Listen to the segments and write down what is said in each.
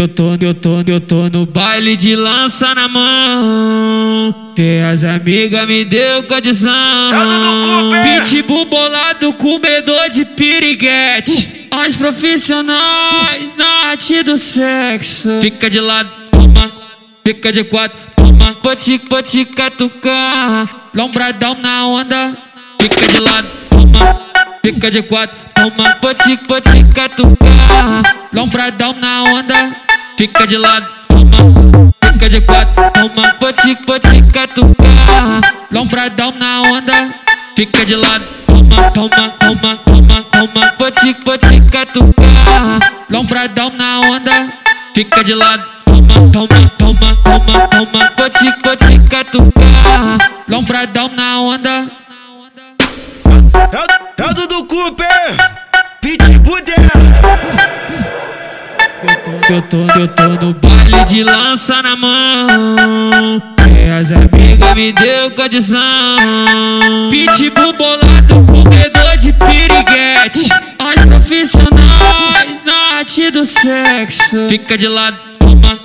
Eu tô, eu tô, eu tô no baile de lança na mão. Que as amigas me deu condição. Pitbull bolado, comedor de piriguete. Os profissionais na arte do sexo. Fica de lado, toma. Fica de quatro, toma. Pode, pode catucar. Lombradão na onda. Fica de lado, toma. Fica de quatro, toma. Pode, pode catucar. Lombradão na onda. Fica de lado, toma. Fica de quatro, toma. Pode, pode catucar. Lombradão na onda. Fica de lado, toma, toma, toma, toma, toma. Pode, pode catucar. Lombradão na onda. Fica de lado, toma, toma, toma, toma, toma. Pode, pode catucar. Lombradão na onda. É, o Dudu Cooper, Pitbull dela. Eu tô, eu tô no baile de lança na mão. E as amigas me deu condição. Pitbull bolado, comedor de piriguete. Os profissionais na arte do sexo. Fica de lado, toma.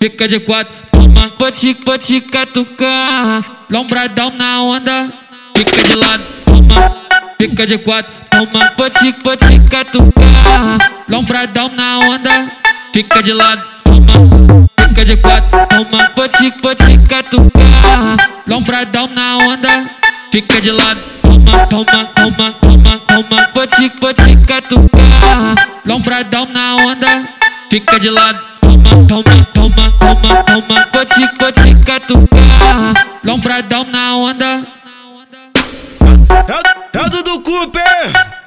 Fica de quatro, toma. Pode, pode catucar. Lombradão na onda. Fica de lado, toma. Fica de quatro, toma. Pode, pode catucar. Lombradão na onda. Fica de lado, toma. Fica de quatro, toma. Pode, pode catucar. Lombradão na onda. Fica de lado, toma, toma, toma, toma, toma. Pode, pode catucar. Lombradão na onda. Fica de lado, toma, toma, toma, toma, toma. Pode, pode catucar. Lombradão na onda. É, o- é o